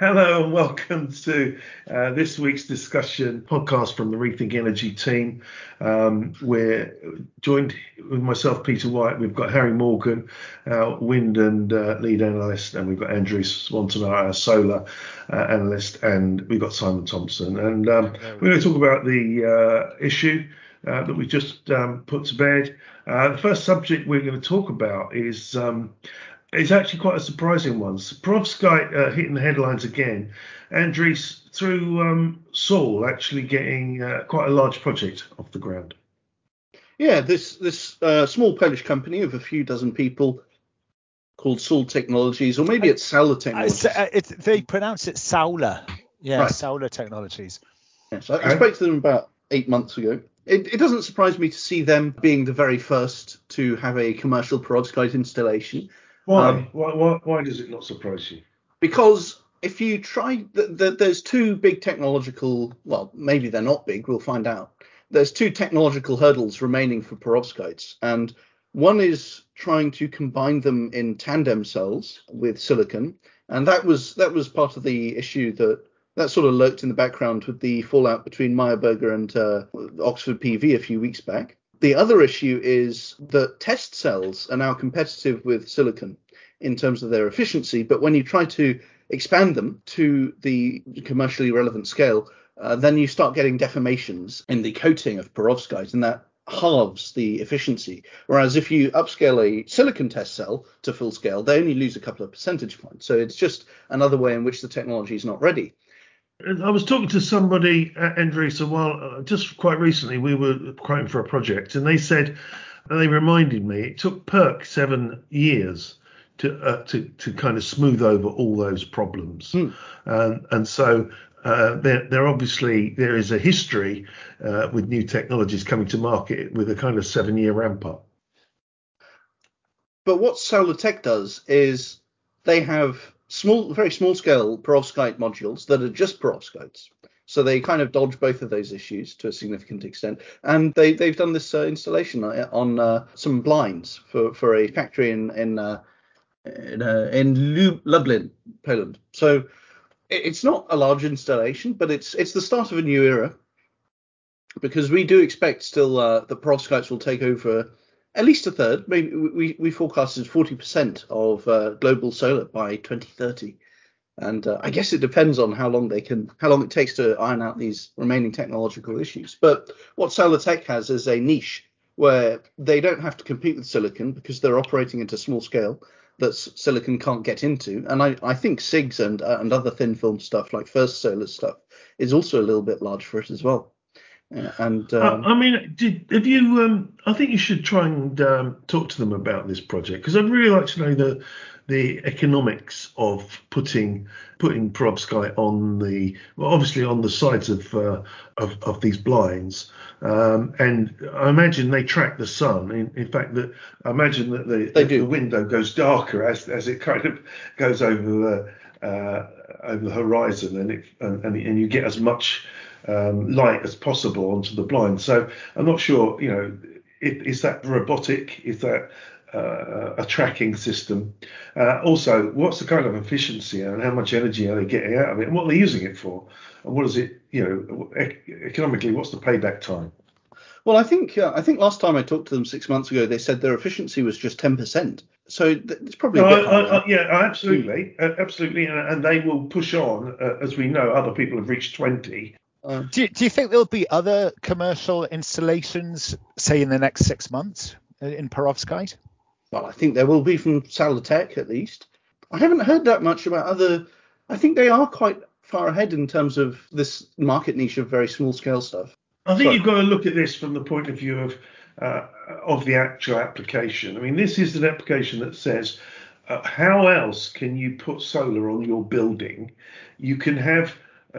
Hello and welcome to uh, this week's discussion podcast from the Rethink Energy team. Um, we're joined with myself, Peter White. We've got Harry Morgan, our wind and uh, lead analyst, and we've got Andries Wantenaar, our solar uh, analyst, and we've got Simon Thompson. And um, we're going to talk about the uh, issue uh, that we just um, put to bed. Uh, the first subject we're going to talk about is um, it's actually quite a surprising one. Perovskite uh, hitting the headlines again. Andries through um, Saul actually getting uh, quite a large project off the ground. Yeah, this this uh, small Polish company of a few dozen people called Saul Technologies, or maybe it's Sauler Technologies. Uh, it's, they pronounce it Sauler. Yeah, right. Sauler Technologies. Yes, I, I spoke to them about eight months ago. It, it, doesn't surprise me to see them being the very first to have a commercial perovskite installation. Why? Um, why, why? Why does it not surprise you? Because if you try, the, the, there's two big technological. Well, maybe they're not big. We'll find out. There's two technological hurdles remaining for perovskites, and one is trying to combine them in tandem cells with silicon, and that was that was part of the issue that that sort of lurked in the background with the fallout between Meyer Burger and uh, Oxford PV a few weeks back. The other issue is that test cells are now competitive with silicon in terms of their efficiency, but when you try to expand them to the commercially relevant scale, uh, then you start getting deformations in the coating of perovskites, and that halves the efficiency. Whereas if you upscale a silicon test cell to full scale, they only lose a couple of percentage points. So it's just another way in which the technology is not ready. I was talking to somebody at Endresa a while, uh, just quite recently. We were quoting for a project, and they said, and they reminded me, it took PERC seven years to uh, to to kind of smooth over all those problems, hmm. um, and so uh, there, there obviously there is a history uh, with new technologies coming to market with a kind of seven year ramp up. But what Solar Tech does is they have small, very small scale perovskite modules that are just perovskites. So they kind of dodge both of those issues to a significant extent, and they they've done this uh, installation on uh, some blinds for, for a factory in in uh, in, uh, in Lublin, Poland. So it's not a large installation, but it's it's the start of a new era because we do expect still uh, the perovskites will take over at least a third. Maybe we we forecast as 40% of uh, global solar by 2030. And uh, I guess it depends on how long they can, how long it takes to iron out these remaining technological issues. But what Solar Tech has is a niche where they don't have to compete with silicon because they're operating at a small scale that silicon can't get into. And I, I think CIGS and uh, and other thin film stuff like First Solar stuff is also a little bit large for it as well. And um, I, I, mean, did, have you? Um, I think you should try and um, talk to them about this project because I'd really like to know the the economics of putting putting perovskite on the well, obviously on the sides of uh, of, of these blinds, um, and I imagine they track the sun. In, in fact, that I imagine that the, the window goes darker as as it kind of goes over the uh, over the horizon, and it and, and you get as much um, light as possible onto the blind. So I'm not sure, you know, if, is that robotic? Is that uh, a tracking system? Uh, also, what's the kind of efficiency and how much energy are they getting out of it, and what are they using it for? And what is it, you know, economically, what's the payback time? Well, I think uh, I think last time I talked to them six months ago, they said their efficiency was just ten percent. So it's probably no, I, I, yeah, absolutely, absolutely, and, and, they will push on uh, as we know. Other people have reached twenty, uh, do, you, do you think there'll be other commercial installations, say in the next six months, in perovskite? Well, I think there will be from Tech at least. I haven't heard that much about other. I think they are quite far ahead in terms of this market niche of very small scale stuff. I think you've got to look at this from the point of view of uh, of the actual application. I mean, this is an application that says uh, how else can you put solar on your building? You can have uh,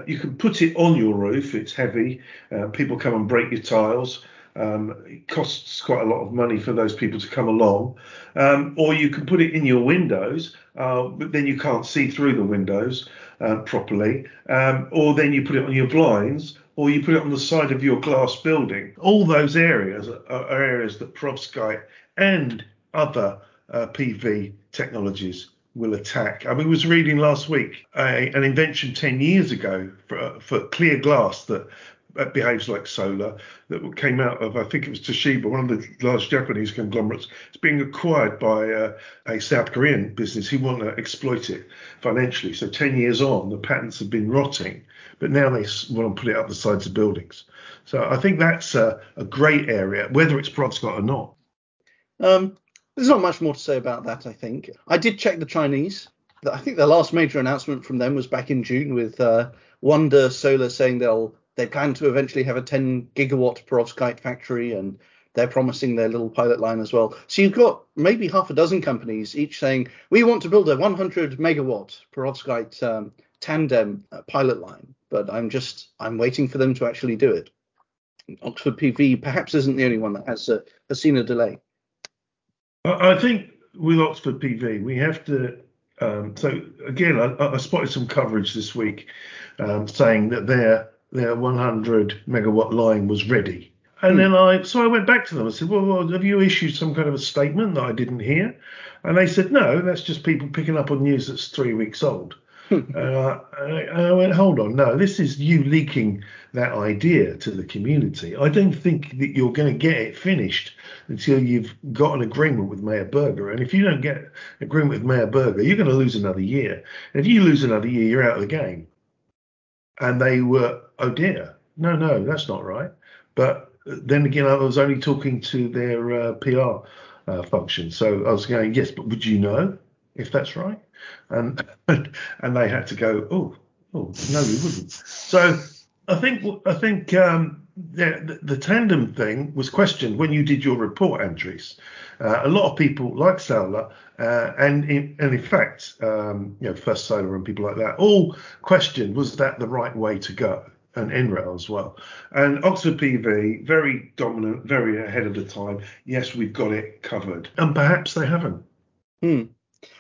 you can put it on your roof. It's heavy. Uh, people come and break your tiles. Um, it costs quite a lot of money for those people to come along. Um, or you can put it in your windows, uh, but then you can't see through the windows uh, properly. Um, or then you put it on your blinds, or you put it on the side of your glass building. All those areas are, are areas that perovskite and other uh, PV technologies will attack. I mean, was reading last week a, an invention 10 years ago for, for clear glass that that behaves like solar that came out of I think it was Toshiba, one of the large Japanese conglomerates. It's being acquired by uh, a South Korean business who want to exploit it financially. So 10 years on, the patents have been rotting, but now they want to put it up the sides of buildings. So I think that's a, a great area, whether it's perovskite or not. Um, there's not much more to say about that. I think I did check the Chinese. I think the last major announcement from them was back in June with uh, Wonder Solar saying they'll they plan to eventually have a 10 gigawatt perovskite factory and they're promising their little pilot line as well. So you've got maybe half a dozen companies each saying we want to build a 100 megawatt perovskite um, tandem uh, pilot line, but I'm just I'm waiting for them to actually do it. Oxford PV perhaps isn't the only one that has uh, has seen a delay. I think with Oxford PV we have to. Um, so again, I, I, spotted some coverage this week um, saying that they're their 100 megawatt line was ready. And hmm. then I, so I went back to them. I said, well, well, have you issued some kind of a statement that I didn't hear? And they said, no, that's just people picking up on news that's three weeks old. and I went, hold on, no, this is you leaking that idea to the community. I don't think that you're going to get it finished until you've got an agreement with Mayor Berger. And if you don't get agreement with Mayor Berger, you're going to lose another year. And if you lose another year, you're out of the game and they were, oh dear, no, no, that's not right. But then again, I was only talking to their uh, PR uh, function, so I was going, yes, but would you know if that's right? And and they had to go, oh, oh, no, we wouldn't. So I think I think um, the, the, tandem thing was questioned when you did your report, Andries. Uh, a lot of people like Solar, uh, and in, and in fact, um, you know, First Solar and people like that all questioned was that the right way to go, and NREL as well. And Oxford PV, very dominant, very ahead of the time. Yes, we've got it covered, and perhaps they haven't. Hmm.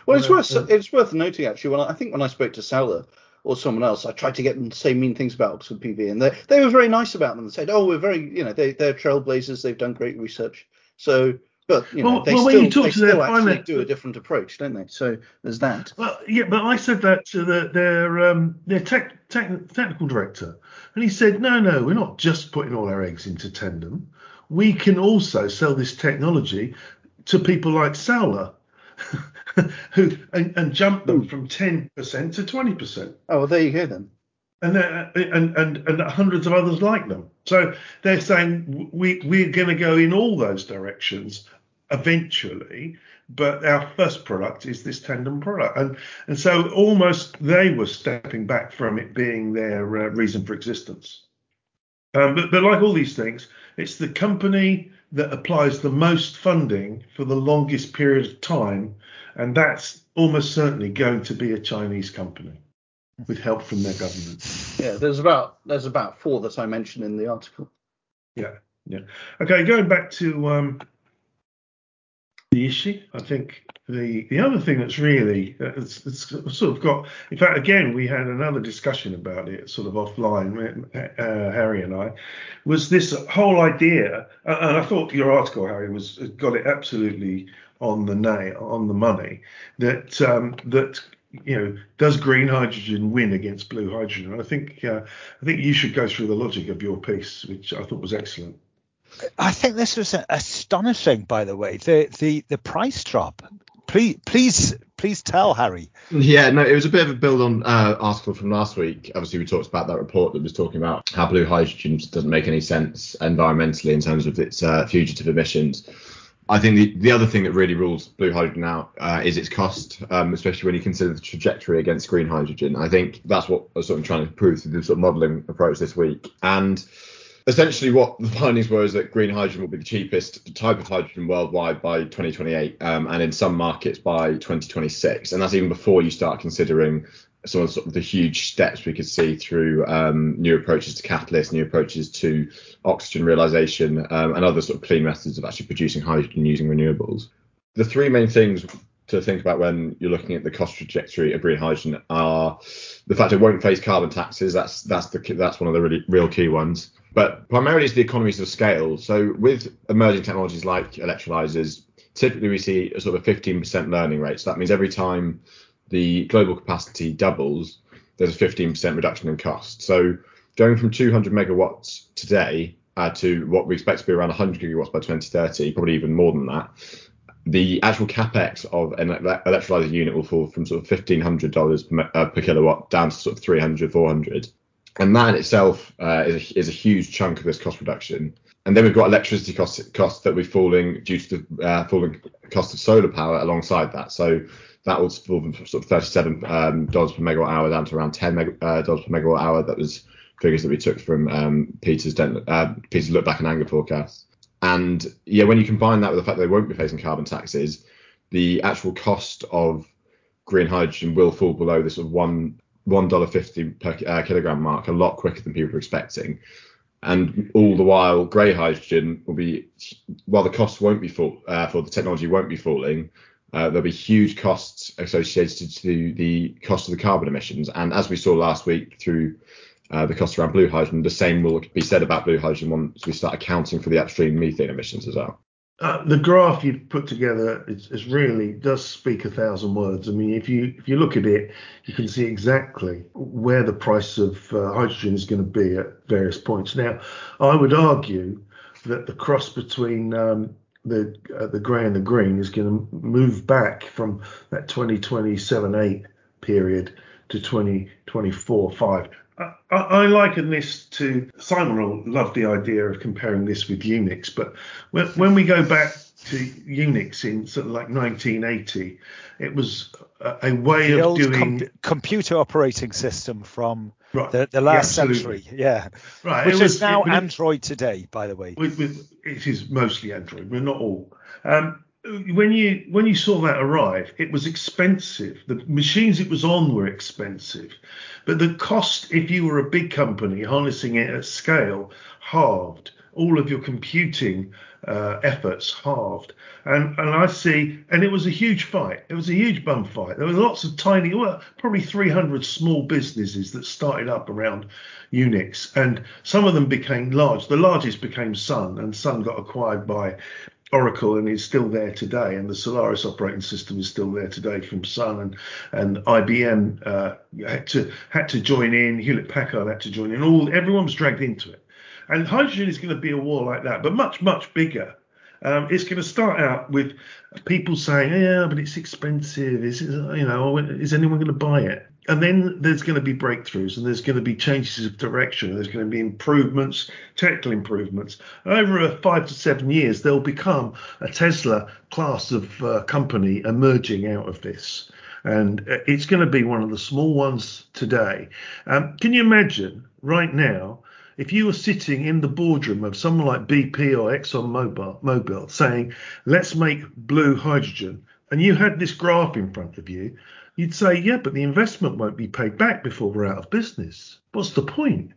Well, it's worth it's worth noting actually. When I, I think when I spoke to Solar or someone else, I tried to get them to say mean things about Oxford PV, and they they were very nice about them. They said, "Oh, we're very, you know, they they're trailblazers. They've done great research." So, but you know, well, they well, still, they still actually do a different approach, don't they? So there's that. Well, yeah, but I said that to the, their um, their tech, tech, technical director, and he said, "No, no, we're not just putting all our eggs into Tandem. We can also sell this technology to people like Solar." who and, and jump them from 10% to 20%. Oh, well, there you go then. And, and and and hundreds of others like them. So they're saying we we're going to go in all those directions eventually, but our first product is this tandem product, and and so almost they were stepping back from it being their uh, reason for existence. Um, but but like all these things, it's the company that applies the most funding for the longest period of time and that's almost certainly going to be a Chinese company with help from their government. Yeah, there's about there's about four that I mentioned in the article. Yeah, yeah. Okay, going back to um, the issue, I think the the other thing that's really uh, it's, it's, sort of got. In fact, again, we had another discussion about it, sort of offline, uh, Harry and I, was this whole idea, and I thought your article, Harry, was got it absolutely on the nail, on the money, that um, that you know does green hydrogen win against blue hydrogen? I think uh, I think you should go through the logic of your piece, which I thought was excellent. I think this was astonishing, by the way. The the the price drop. Please please please tell Harry. Yeah, no, it was a bit of a build on uh, article from last week. Obviously, we talked about that report that was talking about how blue hydrogen doesn't make any sense environmentally in terms of its uh, fugitive emissions. I think the, the other thing that really rules blue hydrogen out uh, is its cost, um, especially when you consider the trajectory against green hydrogen. I think that's what I was sort of trying to prove through the sort of modelling approach this week. And essentially, what the findings were is that green hydrogen will be the cheapest type of hydrogen worldwide by 2028, um, and in some markets by 2026. And that's even before you start considering some of the, sort of the huge steps we could see through um, new approaches to catalyst, new approaches to oxygen realization, um, and other sort of clean methods of actually producing hydrogen using renewables. The three main things to think about when you're looking at the cost trajectory of green hydrogen are the fact it won't face carbon taxes. That's that's the that's one of the really real key ones. But primarily it's the economies of scale. So with emerging technologies like electrolyzers, typically we see a sort of 15% learning rate. So that means every time the global capacity doubles, there's a 15% reduction in cost. So going from 200 megawatts today uh, to what we expect to be around 100 gigawatts by 2030, probably even more than that, the actual capex of an electrolyzer unit will fall from sort of $1,500 per, uh, per kilowatt down to sort of 300, 400. And that in itself uh, is, a, is a huge chunk of this cost reduction. And then we've got electricity costs, costs that we're falling due to the uh, falling cost of solar power alongside that. So that will fall from sort of 37 um, dollars per megawatt hour down to around 10 meg- uh, dollars per megawatt hour. That was figures that we took from um, Peter's uh, Peter's look back and anger forecast. And yeah, when you combine that with the fact that they won't be facing carbon taxes, the actual cost of green hydrogen will fall below this sort of one one dollar fifty per uh, kilogram mark a lot quicker than people were expecting. And all the while, grey hydrogen will be, while the costs won't be fall, uh, for the technology won't be falling, uh, there'll be huge costs associated to the cost of the carbon emissions. And as we saw last week through uh, the cost around blue hydrogen, the same will be said about blue hydrogen once we start accounting for the upstream methane emissions as well. Uh, the graph you've put together is, is, really does speak a thousand words. I mean, if you if you look at it, you can see exactly where the price of uh, hydrogen is going to be at various points. Now, I would argue that the cross between um, the uh, the grey and the green is going to move back from that 2027 8 period to 2024 5. I, I liken this to Simon will love the idea of comparing this with Unix, but when, when we go back to Unix in sort of like 1980, it was a, a way the of doing com- computer operating system from right. the, the last yeah, century. Yeah, right. Which it is was, now it, Android today, by the way. With, with, it is mostly Android, but not all. Um, when you when you saw that arrive, it was expensive. The machines it was on were expensive, but the cost, if you were a big company harnessing it at scale, halved. All of your computing uh, efforts halved, and and I see, and it was a huge fight. It was a huge bum fight. There were lots of tiny, well, probably 300 small businesses that started up around Unix, and some of them became large. The largest became Sun, and Sun got acquired by Oracle and is still there today, and the Solaris operating system is still there today from Sun and and IBM uh, had to had to join in, Hewlett Packard had to join in, all everyone was dragged into it, and hydrogen is going to be a war like that, but much much bigger. Um, it's going to start out with people saying, "Yeah, but it's expensive. Is you know, is anyone going to buy it?" And then there's going to be breakthroughs and there's going to be changes of direction. There's going to be improvements, technical improvements. Over five to seven years, there'll become a Tesla class of uh, company emerging out of this. And uh, it's going to be one of the small ones today. Um, can you imagine right now if you were sitting in the boardroom of someone like BP or ExxonMobil Mobil saying, let's make blue hydrogen, and you had this graph in front of you, you'd say, yeah, but the investment won't be paid back before we're out of business. What's the point?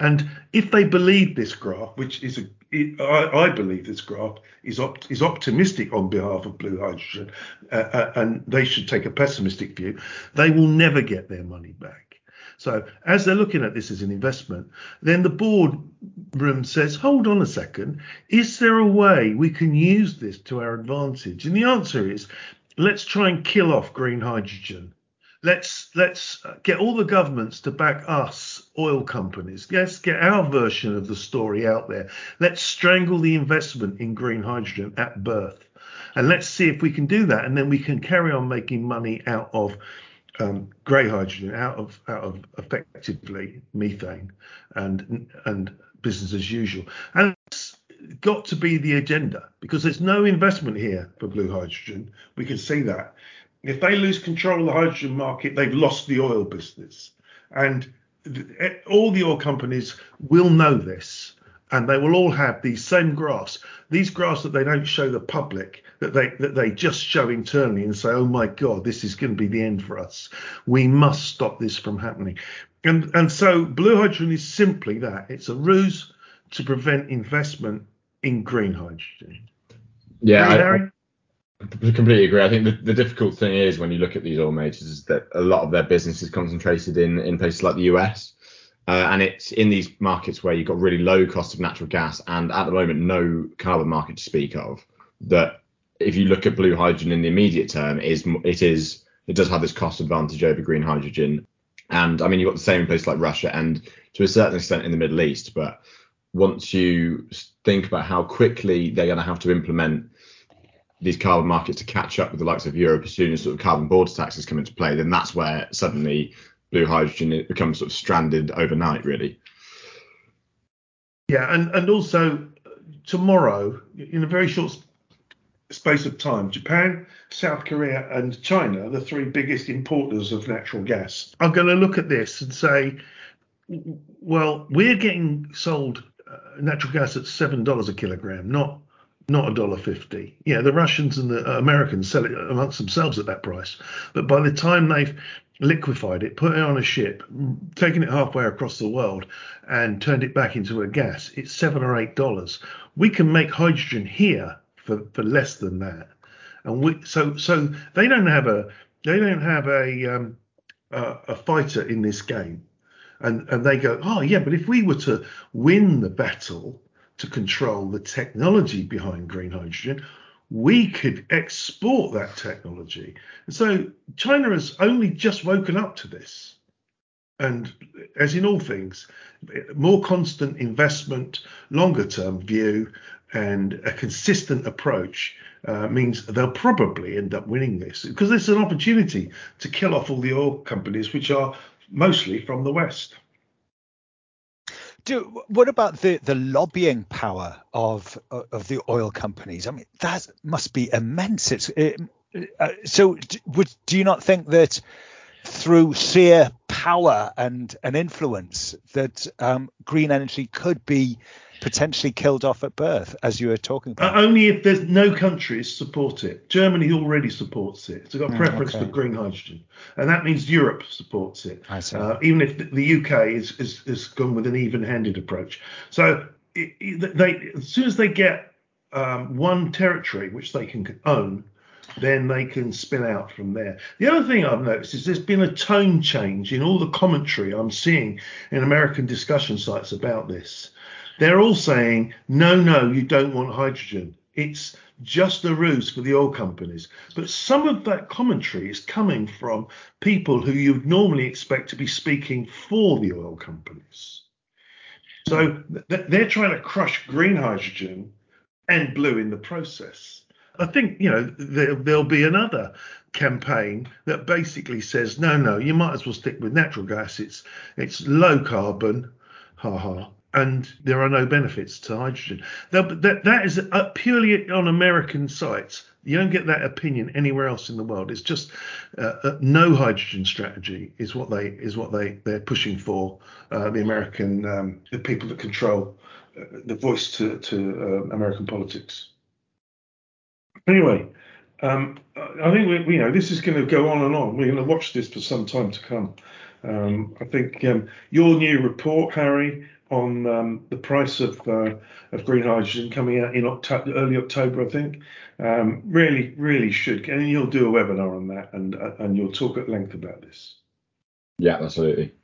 And if they believe this graph, which is a, it, I, I, believe this graph is op, is optimistic on behalf of blue hydrogen, uh, uh, and they should take a pessimistic view, they will never get their money back. So as they're looking at this as an investment, then the boardroom says, hold on a second, is there a way we can use this to our advantage? And the answer is let's try and kill off green hydrogen. Let's let's get all the governments to back us, oil companies. Let's get our version of the story out there. Let's strangle the investment in green hydrogen at birth, and let's see if we can do that. And then we can carry on making money out of um, grey hydrogen, out of out of effectively methane, and and business as usual. And got to be the agenda because there's no investment here for blue hydrogen. We can see that. If they lose control of the hydrogen market, they've lost the oil business. And all the oil companies will know this and they will all have these same graphs these graphs that they don't show the public that they that they just show internally and say oh my god this is going to be the end for us we must stop this from happening and and so blue hydrogen is simply that it's a ruse to prevent investment in green hydrogen. Yeah, I, I, completely agree. I think the, the difficult thing is when you look at these oil majors is that a lot of their business is concentrated in, in places like the US. Uh, and it's in these markets where you've got really low cost of natural gas and at the moment no carbon market to speak of. That if you look at blue hydrogen in the immediate term, is it is it does have this cost advantage over green hydrogen. And I mean, you've got the same in places like Russia and to a certain extent in the Middle East. But once you think about how quickly they're going to have to implement these carbon markets to catch up with the likes of Europe as soon as sort of carbon border taxes come into play, then that's where suddenly blue hydrogen becomes sort of stranded overnight, really. Yeah, and, and also tomorrow, in a very short space of time, Japan, South Korea, and China, the three biggest importers of natural gas, are going to look at this and say, well, we're getting sold uh, natural gas at seven dollars a kilogram, not not a dollar fifty. Yeah, the Russians and the Americans sell it amongst themselves at that price, but by the time they've liquefied it, put it on a ship, taken it halfway across the world, and turned it back into a gas, it's seven or eight dollars. We can make hydrogen here for, for less than that, and we so so they don't have a they don't have a um, a fighter in this game, and and they go, oh yeah, but if we were to win the battle to control the technology behind green hydrogen, we could export that technology. And So China has only just woken up to this. And as in all things, more constant investment, longer term view, and a consistent approach uh, means they'll probably end up winning this because there's an opportunity to kill off all the oil companies, which are mostly from the West. Do, what about the, the lobbying power of of the oil companies? I mean, that must be immense. It's it, uh, so. Would do you not think that through sheer power and and influence that um, green energy could be potentially killed off at birth, as you were talking about? Uh, only if there's no countries support it. Germany already supports it. It's got a mm, preference okay. for green hydrogen, and that means Europe supports it. I see. Uh, even if the UK is, is is gone with an even-handed approach. So it, it, they, as soon as they get um, one territory which they can own, then they can spin out from there. The other thing I've noticed is there's been a tone change in all the commentary I'm seeing in American discussion sites about this. They're all saying, no, no, you don't want hydrogen. It's just a ruse for the oil companies. But some of that commentary is coming from people who you'd normally expect to be speaking for the oil companies. So they're trying to crush green hydrogen and blue in the process. I think, you know, there, will be another campaign that basically says, no, no, you might as well stick with natural gas. It's it's low carbon, ha ha, and there are no benefits to hydrogen. That, that is purely on American sites. You don't get that opinion anywhere else in the world. It's just uh, uh, no hydrogen strategy is what they is what they they're pushing for. Uh, the American um, the people that control uh, the voice to to uh, American politics. Anyway, um, I think we, we, you know this is going to go on and on. We're going to watch this for some time to come. Um, I think um, your new report, Harry, on um, the price of uh, of green hydrogen coming out in October, early October, I think. Um, really, really should, and you'll do a webinar on that, and uh, and you'll talk at length about this. Yeah, absolutely.